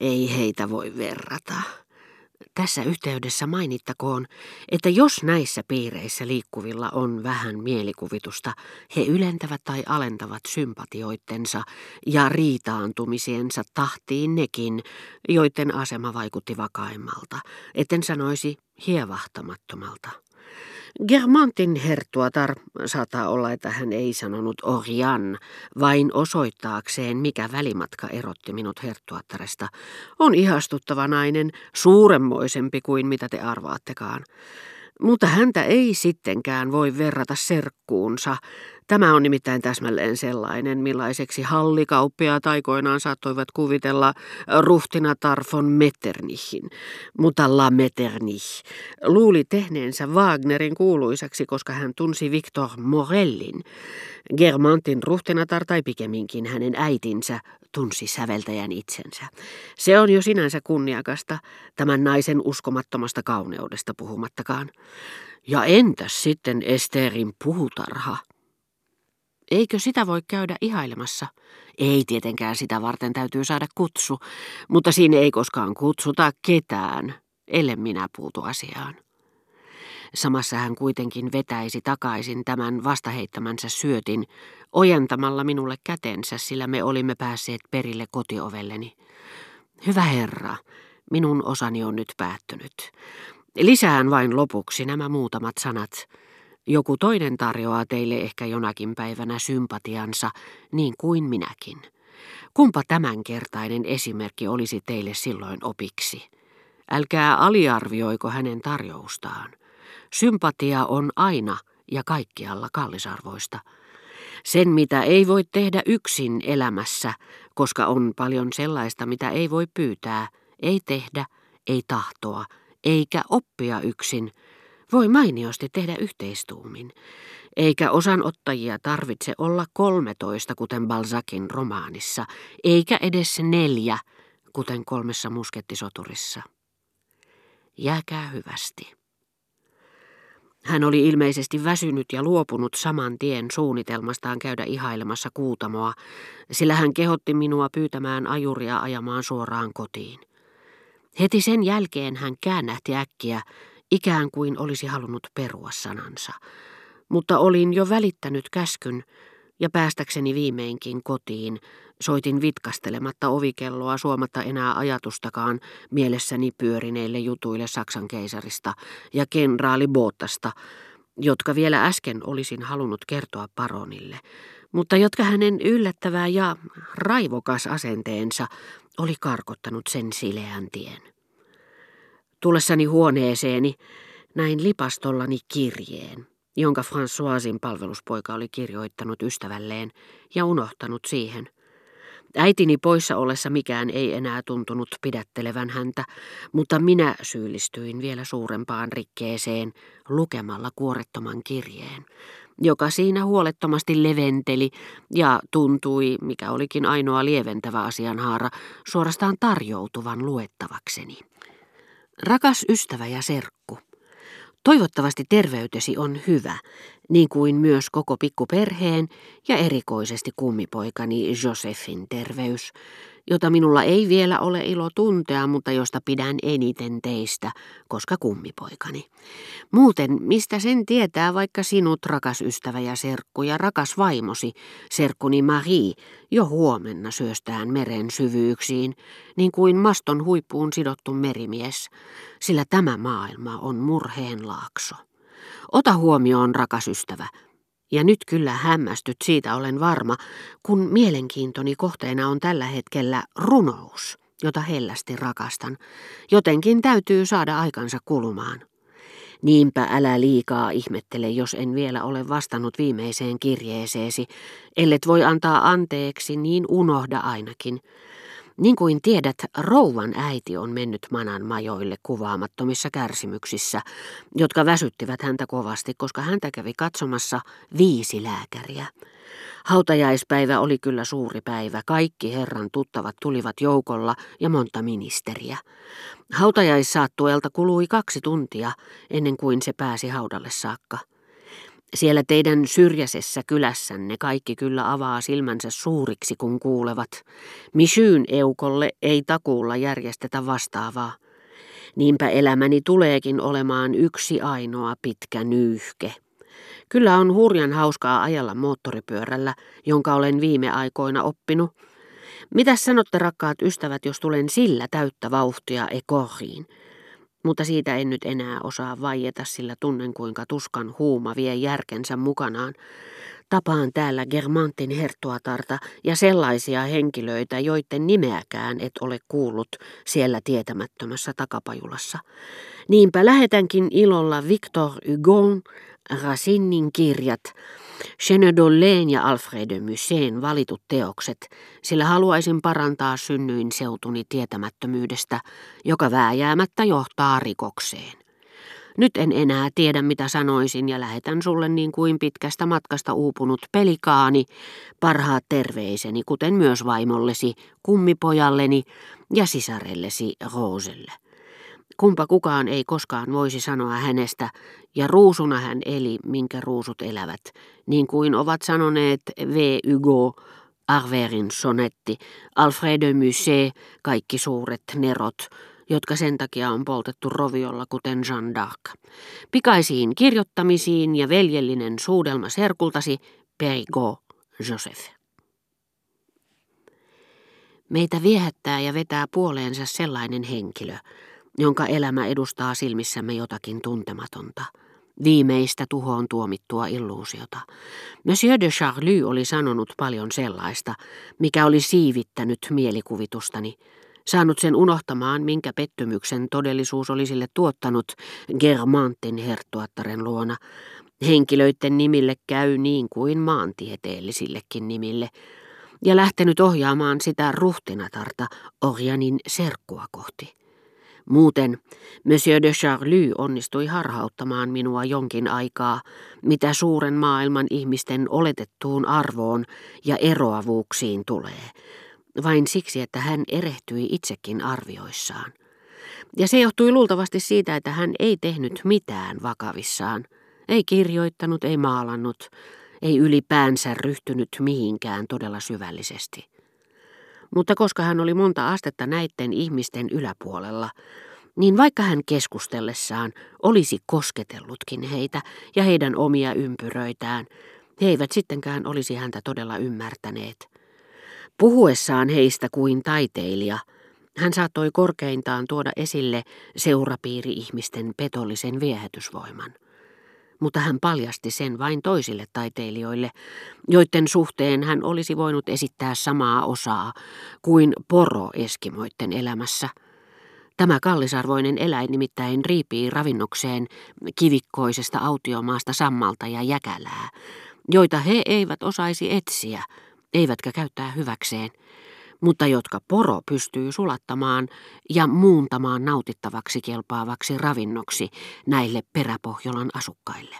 Ei heitä voi verrata. Tässä yhteydessä mainittakoon, että jos näissä piireissä liikkuvilla on vähän mielikuvitusta, he ylentävät tai alentavat sympatioittensa ja riitaantumisiensa tahtiin nekin, joiden asema vaikutti vakaimmalta, etten sanoisi hievahtamattomalta. Germantin herttuatar, saattaa olla, että hän ei sanonut Orian, vain osoittaakseen, mikä välimatka erotti minut herttuattaresta, on ihastuttava nainen, suuremmoisempi kuin mitä te arvaattekaan. Mutta häntä ei sittenkään voi verrata serkkuunsa, Tämä on nimittäin täsmälleen sellainen, millaiseksi hallikauppiaat aikoinaan saattoivat kuvitella ruhtina Tarfon Metternichin. Mutta La Metternich luuli tehneensä Wagnerin kuuluisaksi, koska hän tunsi Victor Morellin. Germantin ruhtinatar tai pikemminkin hänen äitinsä tunsi säveltäjän itsensä. Se on jo sinänsä kunniakasta, tämän naisen uskomattomasta kauneudesta puhumattakaan. Ja entäs sitten Esterin puutarha? Eikö sitä voi käydä ihailemassa? Ei tietenkään sitä varten täytyy saada kutsu, mutta siinä ei koskaan kutsuta ketään, ellei minä puutu asiaan. Samassa hän kuitenkin vetäisi takaisin tämän vastaheittämänsä syötin, ojentamalla minulle kätensä, sillä me olimme päässeet perille kotiovelleni. Hyvä herra, minun osani on nyt päättynyt. Lisään vain lopuksi nämä muutamat sanat. Joku toinen tarjoaa teille ehkä jonakin päivänä sympatiansa, niin kuin minäkin. Kumpa tämänkertainen esimerkki olisi teille silloin opiksi? Älkää aliarvioiko hänen tarjoustaan. Sympatia on aina ja kaikkialla kallisarvoista. Sen, mitä ei voi tehdä yksin elämässä, koska on paljon sellaista, mitä ei voi pyytää, ei tehdä, ei tahtoa, eikä oppia yksin – voi mainiosti tehdä yhteistuumin, eikä osanottajia tarvitse olla kolmetoista, kuten Balzakin romaanissa, eikä edes neljä, kuten kolmessa muskettisoturissa. Jääkää hyvästi. Hän oli ilmeisesti väsynyt ja luopunut saman tien suunnitelmastaan käydä ihailemassa kuutamoa, sillä hän kehotti minua pyytämään ajuria ajamaan suoraan kotiin. Heti sen jälkeen hän käännähti äkkiä ikään kuin olisi halunnut perua sanansa. Mutta olin jo välittänyt käskyn, ja päästäkseni viimeinkin kotiin, soitin vitkastelematta ovikelloa suomatta enää ajatustakaan mielessäni pyörineille jutuille Saksan keisarista ja kenraali Boottasta, jotka vielä äsken olisin halunnut kertoa paronille, mutta jotka hänen yllättävää ja raivokas asenteensa oli karkottanut sen sileän tien. Tullessani huoneeseeni näin lipastollani kirjeen, jonka Françoisin palveluspoika oli kirjoittanut ystävälleen ja unohtanut siihen. Äitini poissa ollessa mikään ei enää tuntunut pidättelevän häntä, mutta minä syyllistyin vielä suurempaan rikkeeseen lukemalla kuorettoman kirjeen, joka siinä huolettomasti leventeli ja tuntui, mikä olikin ainoa lieventävä asianhaara, suorastaan tarjoutuvan luettavakseni. Rakas ystävä ja serkku, toivottavasti terveytesi on hyvä, niin kuin myös koko pikkuperheen ja erikoisesti kummipoikani Josefin terveys, jota minulla ei vielä ole ilo tuntea, mutta josta pidän eniten teistä, koska kummipoikani. Muuten, mistä sen tietää vaikka sinut, rakas ystävä ja serkku, ja rakas vaimosi, serkkuni Marie, jo huomenna syöstään meren syvyyksiin, niin kuin maston huippuun sidottu merimies, sillä tämä maailma on murheen laakso. Ota huomioon, rakas ystävä, ja nyt kyllä hämmästyt, siitä olen varma, kun mielenkiintoni kohteena on tällä hetkellä runous, jota hellästi rakastan. Jotenkin täytyy saada aikansa kulumaan. Niinpä älä liikaa ihmettele, jos en vielä ole vastannut viimeiseen kirjeeseesi. Ellet voi antaa anteeksi, niin unohda ainakin. Niin kuin tiedät, rouvan äiti on mennyt manan majoille kuvaamattomissa kärsimyksissä, jotka väsyttivät häntä kovasti, koska häntä kävi katsomassa viisi lääkäriä. Hautajaispäivä oli kyllä suuri päivä. Kaikki herran tuttavat tulivat joukolla ja monta ministeriä. Hautajaissaattuelta kului kaksi tuntia ennen kuin se pääsi haudalle saakka. Siellä teidän syrjäisessä kylässänne kaikki kyllä avaa silmänsä suuriksi, kun kuulevat. Michyn eukolle ei takuulla järjestetä vastaavaa. Niinpä elämäni tuleekin olemaan yksi ainoa pitkä nyyhke. Kyllä on hurjan hauskaa ajalla moottoripyörällä, jonka olen viime aikoina oppinut. Mitä sanotte rakkaat ystävät, jos tulen sillä täyttä vauhtia ekoriin? Mutta siitä en nyt enää osaa vaieta, sillä tunnen kuinka tuskan huuma vie järkensä mukanaan. Tapaan täällä Germantin herttuatarta ja sellaisia henkilöitä, joiden nimeäkään et ole kuullut siellä tietämättömässä takapajulassa. Niinpä lähetänkin ilolla Victor Hugon Racinin kirjat, Chenedolleen ja Alfred de Museen valitut teokset, sillä haluaisin parantaa synnyin seutuni tietämättömyydestä, joka vääjäämättä johtaa rikokseen. Nyt en enää tiedä mitä sanoisin ja lähetän sulle niin kuin pitkästä matkasta uupunut pelikaani parhaat terveiseni, kuten myös vaimollesi, kummipojalleni ja sisarellesi Rooselle. Kumpa kukaan ei koskaan voisi sanoa hänestä, ja ruusuna hän eli, minkä ruusut elävät, niin kuin ovat sanoneet V. Hugo, Arverin sonetti, Alfred de Musset, kaikki suuret nerot, jotka sen takia on poltettu roviolla kuten Jean d'Arc. Pikaisiin kirjoittamisiin ja veljellinen suudelma serkultasi, Perigo Joseph. Meitä viehättää ja vetää puoleensa sellainen henkilö, jonka elämä edustaa silmissämme jotakin tuntematonta, viimeistä tuhoon tuomittua illuusiota. Monsieur de Charlie oli sanonut paljon sellaista, mikä oli siivittänyt mielikuvitustani, saanut sen unohtamaan, minkä pettymyksen todellisuus oli sille tuottanut Germantin herttuattaren luona. Henkilöiden nimille käy niin kuin maantieteellisillekin nimille, ja lähtenyt ohjaamaan sitä ruhtinatarta Orjanin serkkua kohti. Muuten Monsieur de Charlie onnistui harhauttamaan minua jonkin aikaa, mitä suuren maailman ihmisten oletettuun arvoon ja eroavuuksiin tulee, vain siksi, että hän erehtyi itsekin arvioissaan. Ja se johtui luultavasti siitä, että hän ei tehnyt mitään vakavissaan, ei kirjoittanut, ei maalannut, ei ylipäänsä ryhtynyt mihinkään todella syvällisesti. Mutta koska hän oli monta astetta näiden ihmisten yläpuolella, niin vaikka hän keskustellessaan olisi kosketellutkin heitä ja heidän omia ympyröitään, he eivät sittenkään olisi häntä todella ymmärtäneet. Puhuessaan heistä kuin taiteilija, hän saattoi korkeintaan tuoda esille seurapiiri-ihmisten petollisen viehätysvoiman mutta hän paljasti sen vain toisille taiteilijoille, joiden suhteen hän olisi voinut esittää samaa osaa kuin poro eskimoitten elämässä. Tämä kallisarvoinen eläin nimittäin riipii ravinnokseen kivikkoisesta autiomaasta sammalta ja jäkälää, joita he eivät osaisi etsiä, eivätkä käyttää hyväkseen, mutta jotka poro pystyy sulattamaan ja muuntamaan nautittavaksi kelpaavaksi ravinnoksi näille peräpohjolan asukkaille.